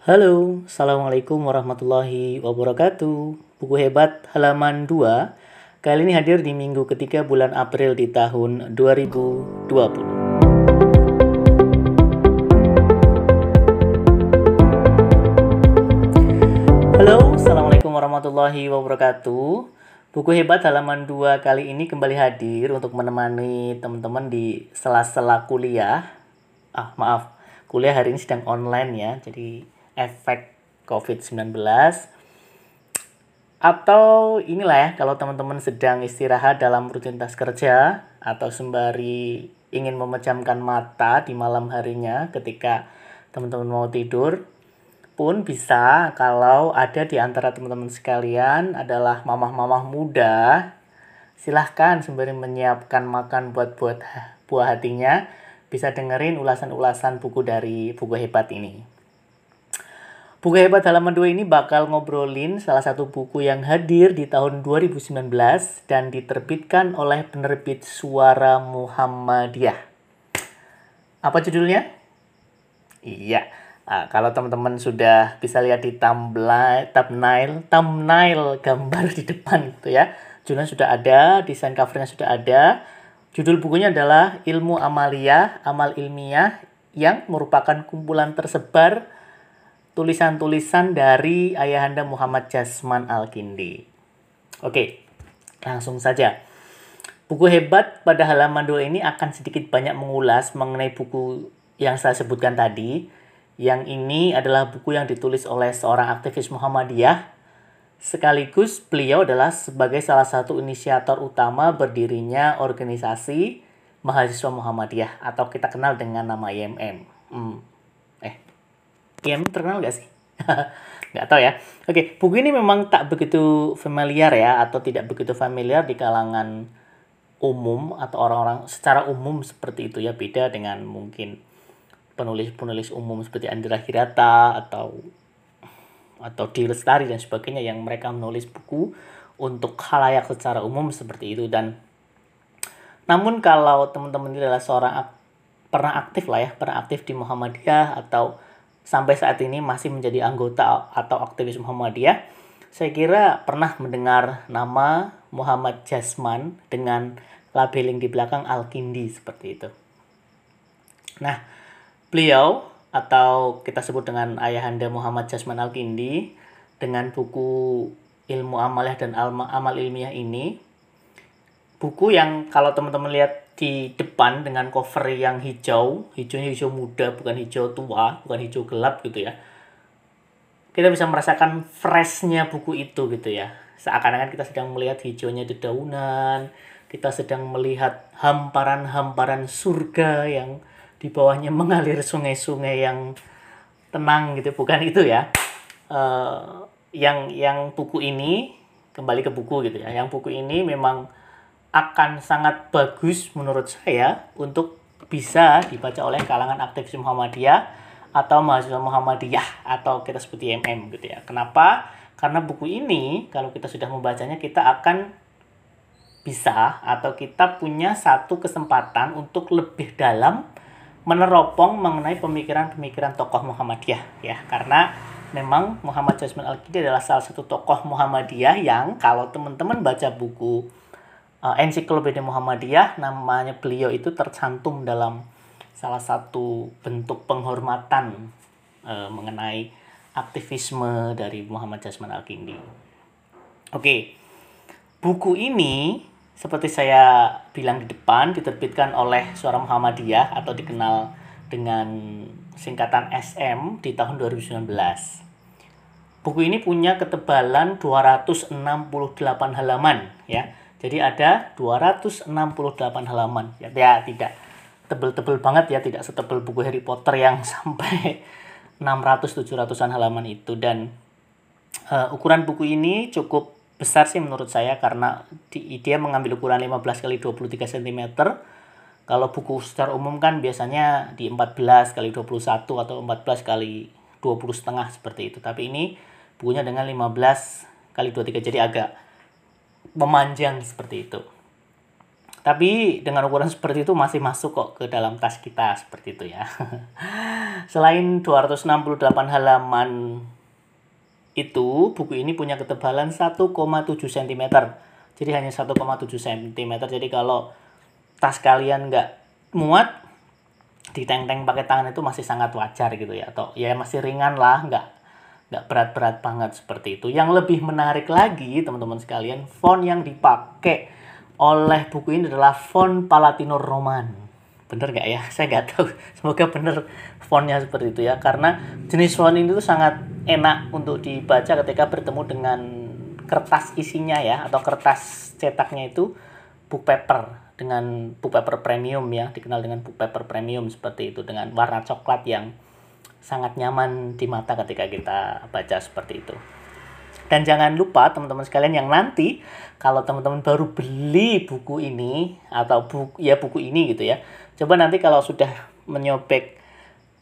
Halo, Assalamualaikum warahmatullahi wabarakatuh. Buku Hebat halaman 2 kali ini hadir di minggu ketiga bulan April di tahun 2020. Halo, Assalamualaikum warahmatullahi wabarakatuh. Buku Hebat halaman 2 kali ini kembali hadir untuk menemani teman-teman di sela-sela kuliah. Ah, maaf, kuliah hari ini sedang online ya, jadi efek COVID-19 atau inilah ya kalau teman-teman sedang istirahat dalam rutinitas kerja atau sembari ingin memejamkan mata di malam harinya ketika teman-teman mau tidur pun bisa kalau ada di antara teman-teman sekalian adalah mamah-mamah muda silahkan sembari menyiapkan makan buat buat buah hatinya bisa dengerin ulasan-ulasan buku dari buku hebat ini. Buku Hebat halaman 2 ini bakal ngobrolin salah satu buku yang hadir di tahun 2019 dan diterbitkan oleh penerbit Suara Muhammadiyah. Apa judulnya? Iya, nah, kalau teman-teman sudah bisa lihat di thumbnail, thumbnail, gambar di depan gitu ya. Judulnya sudah ada, desain covernya sudah ada. Judul bukunya adalah Ilmu Amalia, Amal Ilmiah yang merupakan kumpulan tersebar tulisan-tulisan dari Ayahanda Muhammad Jasman Al-Kindi. Oke, langsung saja. Buku hebat pada halaman 2 ini akan sedikit banyak mengulas mengenai buku yang saya sebutkan tadi. Yang ini adalah buku yang ditulis oleh seorang aktivis Muhammadiyah. Sekaligus beliau adalah sebagai salah satu inisiator utama berdirinya organisasi mahasiswa Muhammadiyah atau kita kenal dengan nama IMM. Hmm. IM terkenal gak sih? nggak tahu ya. Oke, buku ini memang tak begitu familiar ya atau tidak begitu familiar di kalangan umum atau orang-orang secara umum seperti itu ya beda dengan mungkin penulis-penulis umum seperti Andra Hirata atau atau Di dan sebagainya yang mereka menulis buku untuk khalayak secara umum seperti itu dan namun kalau teman-teman ini adalah seorang pernah aktif lah ya pernah aktif di Muhammadiyah atau sampai saat ini masih menjadi anggota atau aktivis Muhammadiyah, saya kira pernah mendengar nama Muhammad Jasman dengan labeling di belakang Al-Kindi seperti itu. Nah, beliau atau kita sebut dengan ayahanda Muhammad Jasman Al-Kindi dengan buku Ilmu Amaliyah dan Amal Ilmiah ini buku yang kalau teman-teman lihat di depan dengan cover yang hijau, hijaunya hijau muda, bukan hijau tua, bukan hijau gelap gitu ya. Kita bisa merasakan freshnya buku itu gitu ya. Seakan-akan kita sedang melihat hijaunya dedaunan, kita sedang melihat hamparan-hamparan surga yang di bawahnya mengalir sungai-sungai yang tenang gitu, bukan itu ya. Uh, yang yang buku ini kembali ke buku gitu ya. Yang buku ini memang akan sangat bagus menurut saya untuk bisa dibaca oleh kalangan aktivis Muhammadiyah atau mahasiswa Muhammadiyah atau kita sebut IMM gitu ya. Kenapa? Karena buku ini kalau kita sudah membacanya kita akan bisa atau kita punya satu kesempatan untuk lebih dalam meneropong mengenai pemikiran-pemikiran tokoh Muhammadiyah ya karena memang Muhammad Jasman Al-Qidi adalah salah satu tokoh Muhammadiyah yang kalau teman-teman baca buku uh, ensiklopedia Muhammadiyah namanya beliau itu tercantum dalam salah satu bentuk penghormatan uh, mengenai aktivisme dari Muhammad Jasman Al-Kindi. Oke. Buku ini seperti saya bilang di depan diterbitkan oleh Suara Muhammadiyah atau dikenal dengan singkatan SM di tahun 2019. Buku ini punya ketebalan 268 halaman ya jadi ada 268 halaman. Ya, ya tidak tebel-tebel banget ya, tidak setebel buku Harry Potter yang sampai 600-700an halaman itu dan uh, ukuran buku ini cukup besar sih menurut saya karena di, dia mengambil ukuran 15 kali 23 cm. Kalau buku secara umum kan biasanya di 14 kali 21 atau 14 kali 20 setengah seperti itu. Tapi ini bukunya dengan 15 kali 23 jadi agak memanjang seperti itu. Tapi dengan ukuran seperti itu masih masuk kok ke dalam tas kita seperti itu ya. Selain 268 halaman itu, buku ini punya ketebalan 1,7 cm. Jadi hanya 1,7 cm. Jadi kalau tas kalian nggak muat, diteng-teng pakai tangan itu masih sangat wajar gitu ya. Atau ya masih ringan lah, nggak nggak berat-berat banget seperti itu. Yang lebih menarik lagi teman-teman sekalian, font yang dipakai oleh buku ini adalah font Palatino Roman. Bener nggak ya? Saya nggak tahu. Semoga bener fontnya seperti itu ya. Karena jenis font ini tuh sangat enak untuk dibaca ketika bertemu dengan kertas isinya ya. Atau kertas cetaknya itu book paper dengan book paper premium ya. Dikenal dengan book paper premium seperti itu. Dengan warna coklat yang sangat nyaman di mata ketika kita baca seperti itu. Dan jangan lupa teman-teman sekalian yang nanti kalau teman-teman baru beli buku ini atau buku ya buku ini gitu ya. Coba nanti kalau sudah menyobek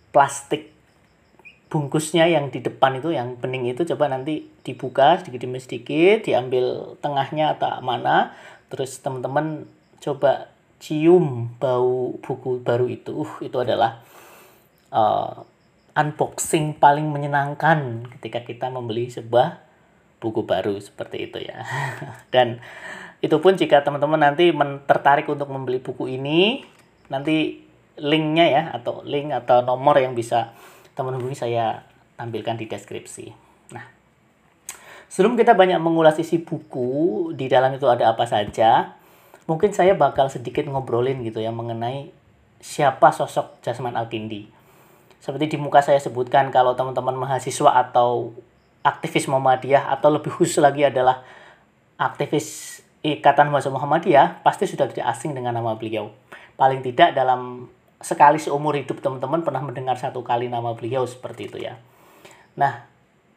plastik bungkusnya yang di depan itu yang bening itu coba nanti dibuka sedikit demi sedikit diambil tengahnya atau mana terus teman-teman coba cium bau buku baru itu uh itu adalah uh, unboxing paling menyenangkan ketika kita membeli sebuah buku baru seperti itu ya. Dan itu pun jika teman-teman nanti tertarik untuk membeli buku ini, nanti linknya ya atau link atau nomor yang bisa teman teman saya tampilkan di deskripsi. Nah, sebelum kita banyak mengulas isi buku, di dalam itu ada apa saja, mungkin saya bakal sedikit ngobrolin gitu ya mengenai siapa sosok Jasman Alkindi. Seperti di muka saya sebutkan kalau teman-teman mahasiswa atau aktivis Muhammadiyah atau lebih khusus lagi adalah aktivis Ikatan Mahasiswa Muhammadiyah pasti sudah tidak asing dengan nama beliau. Paling tidak dalam sekali seumur hidup teman-teman pernah mendengar satu kali nama beliau seperti itu ya. Nah,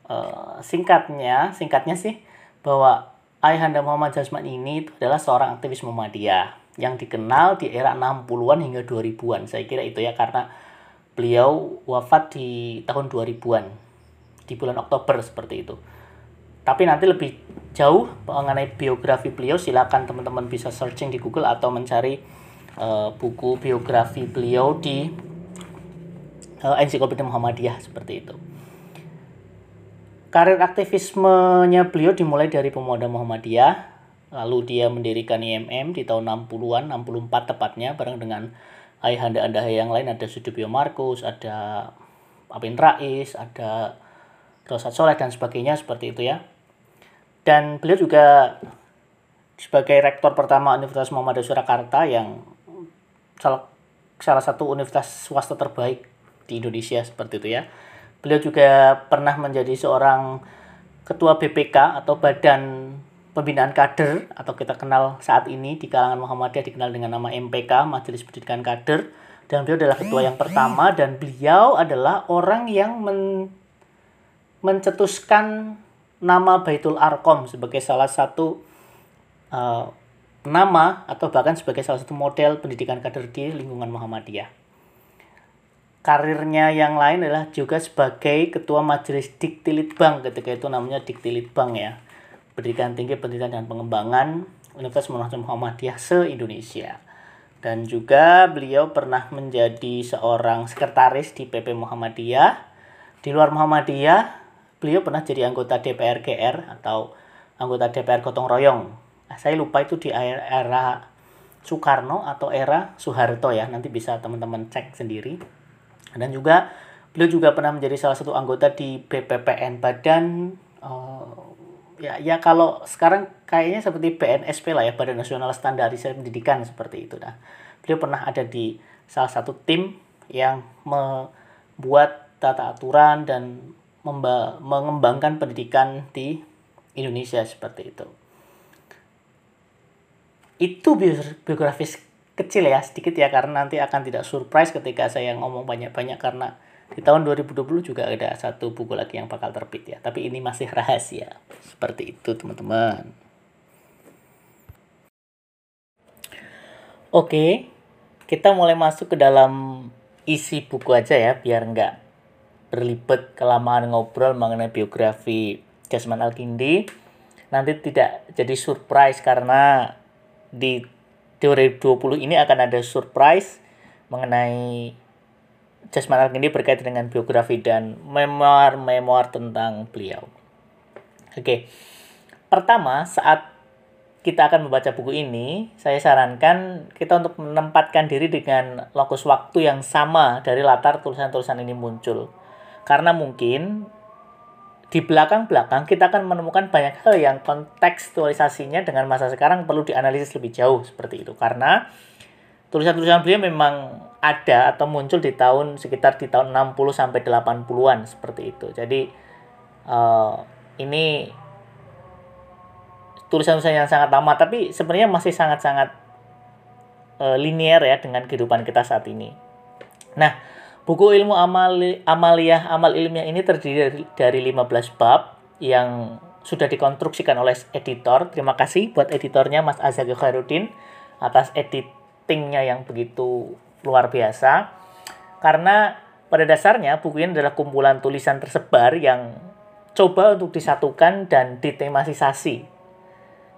eh, singkatnya, singkatnya sih bahwa Ayahanda Muhammad Jasman ini adalah seorang aktivis Muhammadiyah yang dikenal di era 60-an hingga 2000-an. Saya kira itu ya karena beliau wafat di tahun 2000-an di bulan Oktober seperti itu. Tapi nanti lebih jauh mengenai biografi beliau silakan teman-teman bisa searching di Google atau mencari uh, buku biografi beliau di uh, Ensiklopedia Muhammadiyah seperti itu. Karir aktivismenya beliau dimulai dari pemuda Muhammadiyah, lalu dia mendirikan IMM di tahun 60-an, 64 tepatnya bareng dengan ayahanda-anda yang lain ada Sudibyo Markus, ada Amin Rais, ada Rosat Soleh dan sebagainya seperti itu ya. Dan beliau juga sebagai rektor pertama Universitas Muhammadiyah Surakarta yang salah satu universitas swasta terbaik di Indonesia seperti itu ya. Beliau juga pernah menjadi seorang ketua BPK atau Badan Pembinaan Kader atau kita kenal saat ini di kalangan Muhammadiyah dikenal dengan nama MPK Majelis Pendidikan Kader dan beliau adalah ketua yang pertama dan beliau adalah orang yang men mencetuskan nama Baitul Arkom sebagai salah satu uh, nama atau bahkan sebagai salah satu model pendidikan kader di lingkungan Muhammadiyah. Karirnya yang lain adalah juga sebagai ketua majelis Diktilitbang ketika itu namanya Diktilitbang ya. Pendidikan Tinggi Pendidikan dan Pengembangan Universitas Muhammadiyah se-Indonesia. Dan juga beliau pernah menjadi seorang sekretaris di PP Muhammadiyah. Di luar Muhammadiyah, beliau pernah jadi anggota DPR GR atau anggota DPR gotong royong. Nah, saya lupa itu di era Soekarno atau era Soeharto ya. Nanti bisa teman-teman cek sendiri. Dan juga beliau juga pernah menjadi salah satu anggota di BPPN Badan uh, ya ya kalau sekarang kayaknya seperti BNSP lah ya Badan Nasional Standarisasi Pendidikan seperti itu nah beliau pernah ada di salah satu tim yang membuat tata aturan dan mengembangkan pendidikan di Indonesia seperti itu. Itu biografis kecil ya, sedikit ya karena nanti akan tidak surprise ketika saya ngomong banyak-banyak karena di tahun 2020 juga ada satu buku lagi yang bakal terbit ya. Tapi ini masih rahasia. Seperti itu teman-teman. Oke, kita mulai masuk ke dalam isi buku aja ya biar nggak berlibet kelamaan ngobrol mengenai biografi Jasman Alkindi nanti tidak jadi surprise karena di 2020 ini akan ada surprise mengenai Jasman ini berkaitan dengan biografi dan memoir-memoir tentang beliau. Oke, pertama saat kita akan membaca buku ini, saya sarankan kita untuk menempatkan diri dengan lokus waktu yang sama dari latar tulisan-tulisan ini muncul. Karena mungkin di belakang-belakang kita akan menemukan banyak hal yang kontekstualisasinya dengan masa sekarang perlu dianalisis lebih jauh seperti itu. Karena tulisan-tulisan beliau memang ada atau muncul di tahun sekitar di tahun 60 sampai 80-an seperti itu. Jadi uh, ini tulisan-tulisan yang sangat lama tapi sebenarnya masih sangat-sangat uh, linear ya dengan kehidupan kita saat ini. Nah, buku ilmu amali, amaliyah amal ilmiah ini terdiri dari, dari 15 bab yang sudah dikonstruksikan oleh editor. Terima kasih buat editornya Mas Azhar Khairuddin atas editingnya yang begitu luar biasa. Karena pada dasarnya buku ini adalah kumpulan tulisan tersebar yang coba untuk disatukan dan ditematisasi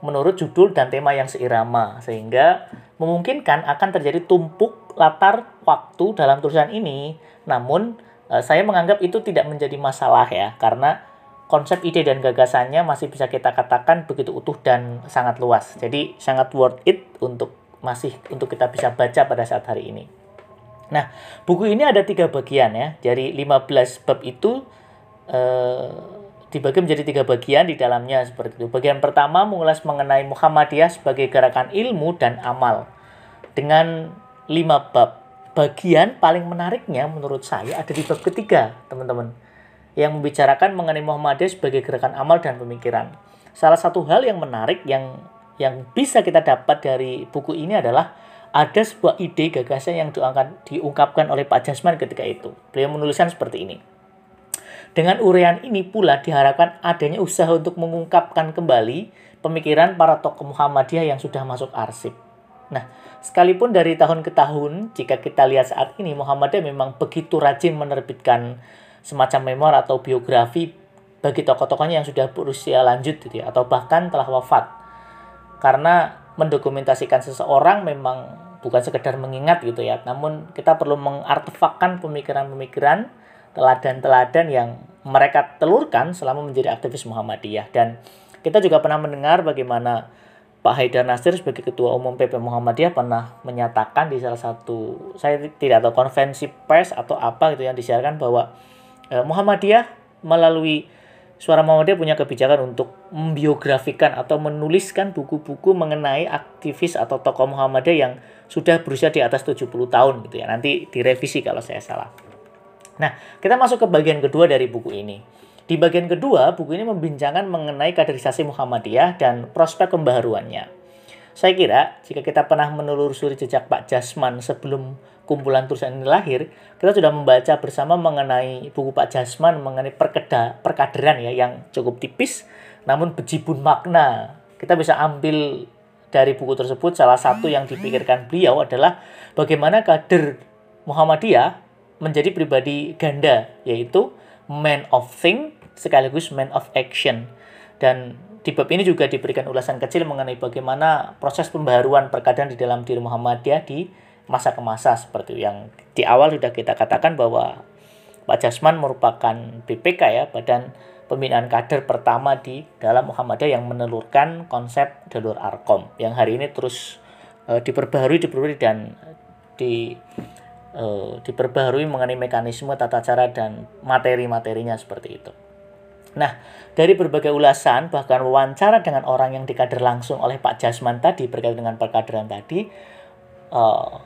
menurut judul dan tema yang seirama sehingga memungkinkan akan terjadi tumpuk latar waktu dalam tulisan ini namun eh, saya menganggap itu tidak menjadi masalah ya karena konsep ide dan gagasannya masih bisa kita katakan begitu utuh dan sangat luas jadi sangat worth it untuk masih untuk kita bisa baca pada saat hari ini nah buku ini ada tiga bagian ya dari 15 bab itu eh, dibagi menjadi tiga bagian di dalamnya seperti itu. Bagian pertama mengulas mengenai Muhammadiyah sebagai gerakan ilmu dan amal dengan lima bab. Bagian paling menariknya menurut saya ada di bab ketiga, teman-teman, yang membicarakan mengenai Muhammadiyah sebagai gerakan amal dan pemikiran. Salah satu hal yang menarik yang yang bisa kita dapat dari buku ini adalah ada sebuah ide gagasan yang diungkapkan oleh Pak Jasman ketika itu. Beliau menuliskan seperti ini. Dengan urean ini pula diharapkan adanya usaha untuk mengungkapkan kembali pemikiran para tokoh Muhammadiyah yang sudah masuk arsip. Nah, sekalipun dari tahun ke tahun, jika kita lihat saat ini Muhammadiyah memang begitu rajin menerbitkan semacam memor atau biografi bagi tokoh-tokohnya yang sudah berusia lanjut gitu ya, atau bahkan telah wafat. Karena mendokumentasikan seseorang memang bukan sekedar mengingat gitu ya, namun kita perlu mengartefakkan pemikiran-pemikiran teladan-teladan yang mereka telurkan selama menjadi aktivis Muhammadiyah. Dan kita juga pernah mendengar bagaimana Pak Haidar Nasir sebagai Ketua Umum PP Muhammadiyah pernah menyatakan di salah satu saya tidak tahu konvensi pers atau apa gitu yang disiarkan bahwa eh, Muhammadiyah melalui Suara Muhammadiyah punya kebijakan untuk membiografikan atau menuliskan buku-buku mengenai aktivis atau tokoh Muhammadiyah yang sudah berusia di atas 70 tahun gitu ya. Nanti direvisi kalau saya salah. Nah, kita masuk ke bagian kedua dari buku ini. Di bagian kedua, buku ini membincangkan mengenai kaderisasi Muhammadiyah dan prospek pembaharuannya. Saya kira, jika kita pernah menelusuri jejak Pak Jasman sebelum kumpulan tulisan ini lahir, kita sudah membaca bersama mengenai buku Pak Jasman mengenai perkeda, perkaderan ya yang cukup tipis namun bejibun makna. Kita bisa ambil dari buku tersebut salah satu yang dipikirkan beliau adalah bagaimana kader Muhammadiyah menjadi pribadi ganda yaitu man of think sekaligus man of action dan di bab ini juga diberikan ulasan kecil mengenai bagaimana proses pembaharuan perkadan di dalam diri Muhammadiyah di masa ke masa seperti yang di awal sudah kita katakan bahwa Pak Jasman merupakan BPK ya Badan Pembinaan Kader pertama di dalam Muhammadiyah yang menelurkan konsep jalur Arkom yang hari ini terus uh, diperbaharui diperbarui dan di uh, diperbaharui mengenai mekanisme tata cara dan materi-materinya seperti itu. Nah, dari berbagai ulasan, bahkan wawancara dengan orang yang dikader langsung oleh Pak Jasman tadi berkaitan dengan perkaderan tadi, uh,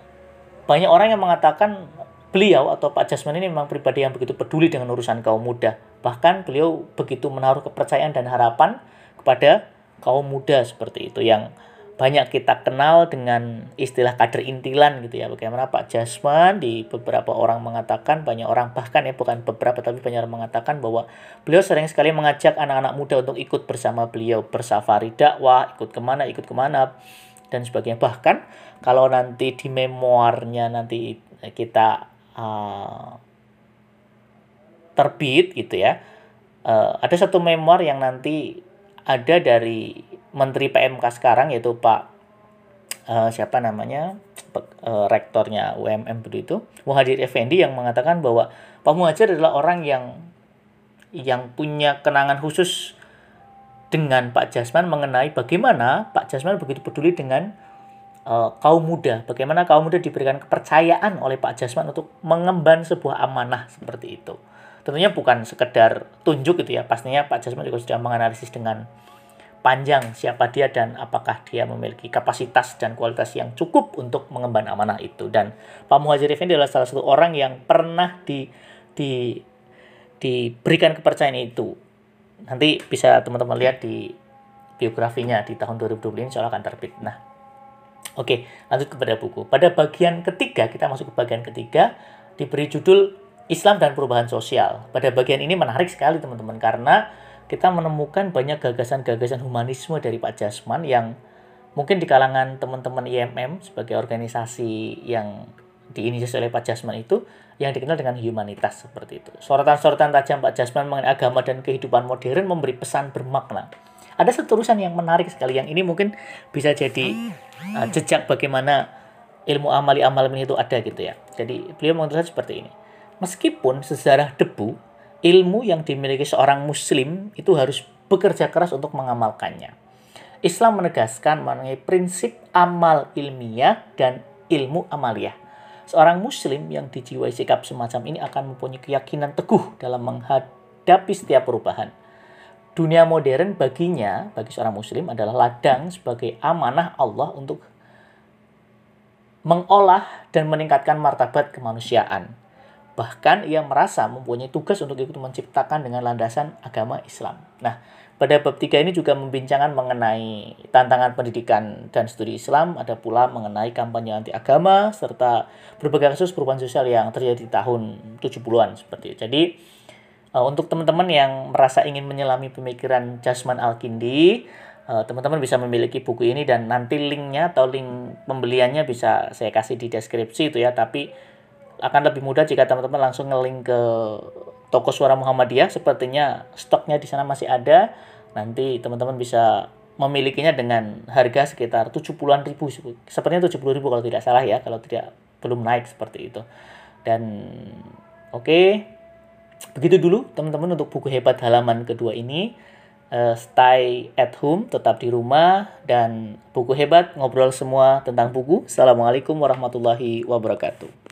banyak orang yang mengatakan beliau atau Pak Jasman ini memang pribadi yang begitu peduli dengan urusan kaum muda. Bahkan beliau begitu menaruh kepercayaan dan harapan kepada kaum muda seperti itu yang banyak kita kenal dengan istilah kader intilan gitu ya. Bagaimana Pak Jasman di beberapa orang mengatakan, banyak orang bahkan ya bukan beberapa tapi banyak orang mengatakan bahwa beliau sering sekali mengajak anak-anak muda untuk ikut bersama beliau bersafari dakwah, ikut ke mana, ikut ke mana dan sebagainya. Bahkan kalau nanti di memoirnya nanti kita uh, terbit gitu ya, uh, ada satu memoir yang nanti ada dari Menteri PMK sekarang yaitu Pak uh, siapa namanya uh, rektornya UMM begitu Muhajir Effendi yang mengatakan bahwa Pak Muhajir adalah orang yang yang punya kenangan khusus dengan Pak Jasman mengenai bagaimana Pak Jasman begitu peduli dengan uh, kaum muda, bagaimana kaum muda diberikan kepercayaan oleh Pak Jasman untuk mengemban sebuah amanah seperti itu. Tentunya bukan sekedar tunjuk gitu ya, pastinya Pak Jasman juga sudah menganalisis dengan panjang siapa dia dan apakah dia memiliki kapasitas dan kualitas yang cukup untuk mengemban amanah itu. Dan Pak Muhajir Effendi adalah salah satu orang yang pernah di, di diberikan kepercayaan itu. Nanti bisa teman-teman lihat di biografinya di tahun 2020 ini Allah akan terbit. Nah, Oke, lanjut kepada buku. Pada bagian ketiga, kita masuk ke bagian ketiga, diberi judul Islam dan Perubahan Sosial. Pada bagian ini menarik sekali teman-teman, karena kita menemukan banyak gagasan-gagasan humanisme dari Pak Jasman yang mungkin di kalangan teman-teman IMM sebagai organisasi yang diinisiasi oleh Pak Jasman itu yang dikenal dengan humanitas seperti itu. Sorotan-sorotan tajam Pak Jasman mengenai agama dan kehidupan modern memberi pesan bermakna. Ada seterusan yang menarik sekali yang ini mungkin bisa jadi uh, jejak bagaimana ilmu amali amal ini itu ada gitu ya. Jadi beliau mengatakan seperti ini. Meskipun sejarah debu, ilmu yang dimiliki seorang muslim itu harus bekerja keras untuk mengamalkannya. Islam menegaskan mengenai prinsip amal ilmiah dan ilmu amaliyah. Seorang muslim yang dijiwai sikap semacam ini akan mempunyai keyakinan teguh dalam menghadapi setiap perubahan dunia modern baginya, bagi seorang muslim adalah ladang sebagai amanah Allah untuk mengolah dan meningkatkan martabat kemanusiaan. Bahkan ia merasa mempunyai tugas untuk ikut menciptakan dengan landasan agama Islam. Nah, pada bab 3 ini juga membincangkan mengenai tantangan pendidikan dan studi Islam, ada pula mengenai kampanye anti agama, serta berbagai kasus perubahan sosial yang terjadi di tahun 70-an seperti itu. Jadi, Uh, untuk teman-teman yang merasa ingin menyelami pemikiran Jasman Al-Kindi, uh, teman-teman bisa memiliki buku ini dan nanti linknya atau link pembeliannya bisa saya kasih di deskripsi itu ya. Tapi akan lebih mudah jika teman-teman langsung ngelink ke toko suara Muhammadiyah. Sepertinya stoknya di sana masih ada. Nanti teman-teman bisa memilikinya dengan harga sekitar 70-an ribu. Sepertinya 70 ribu kalau tidak salah ya. Kalau tidak belum naik seperti itu. Dan oke. Okay, Begitu dulu teman-teman untuk buku hebat halaman kedua ini. Uh, stay at home, tetap di rumah dan buku hebat ngobrol semua tentang buku. Assalamualaikum warahmatullahi wabarakatuh.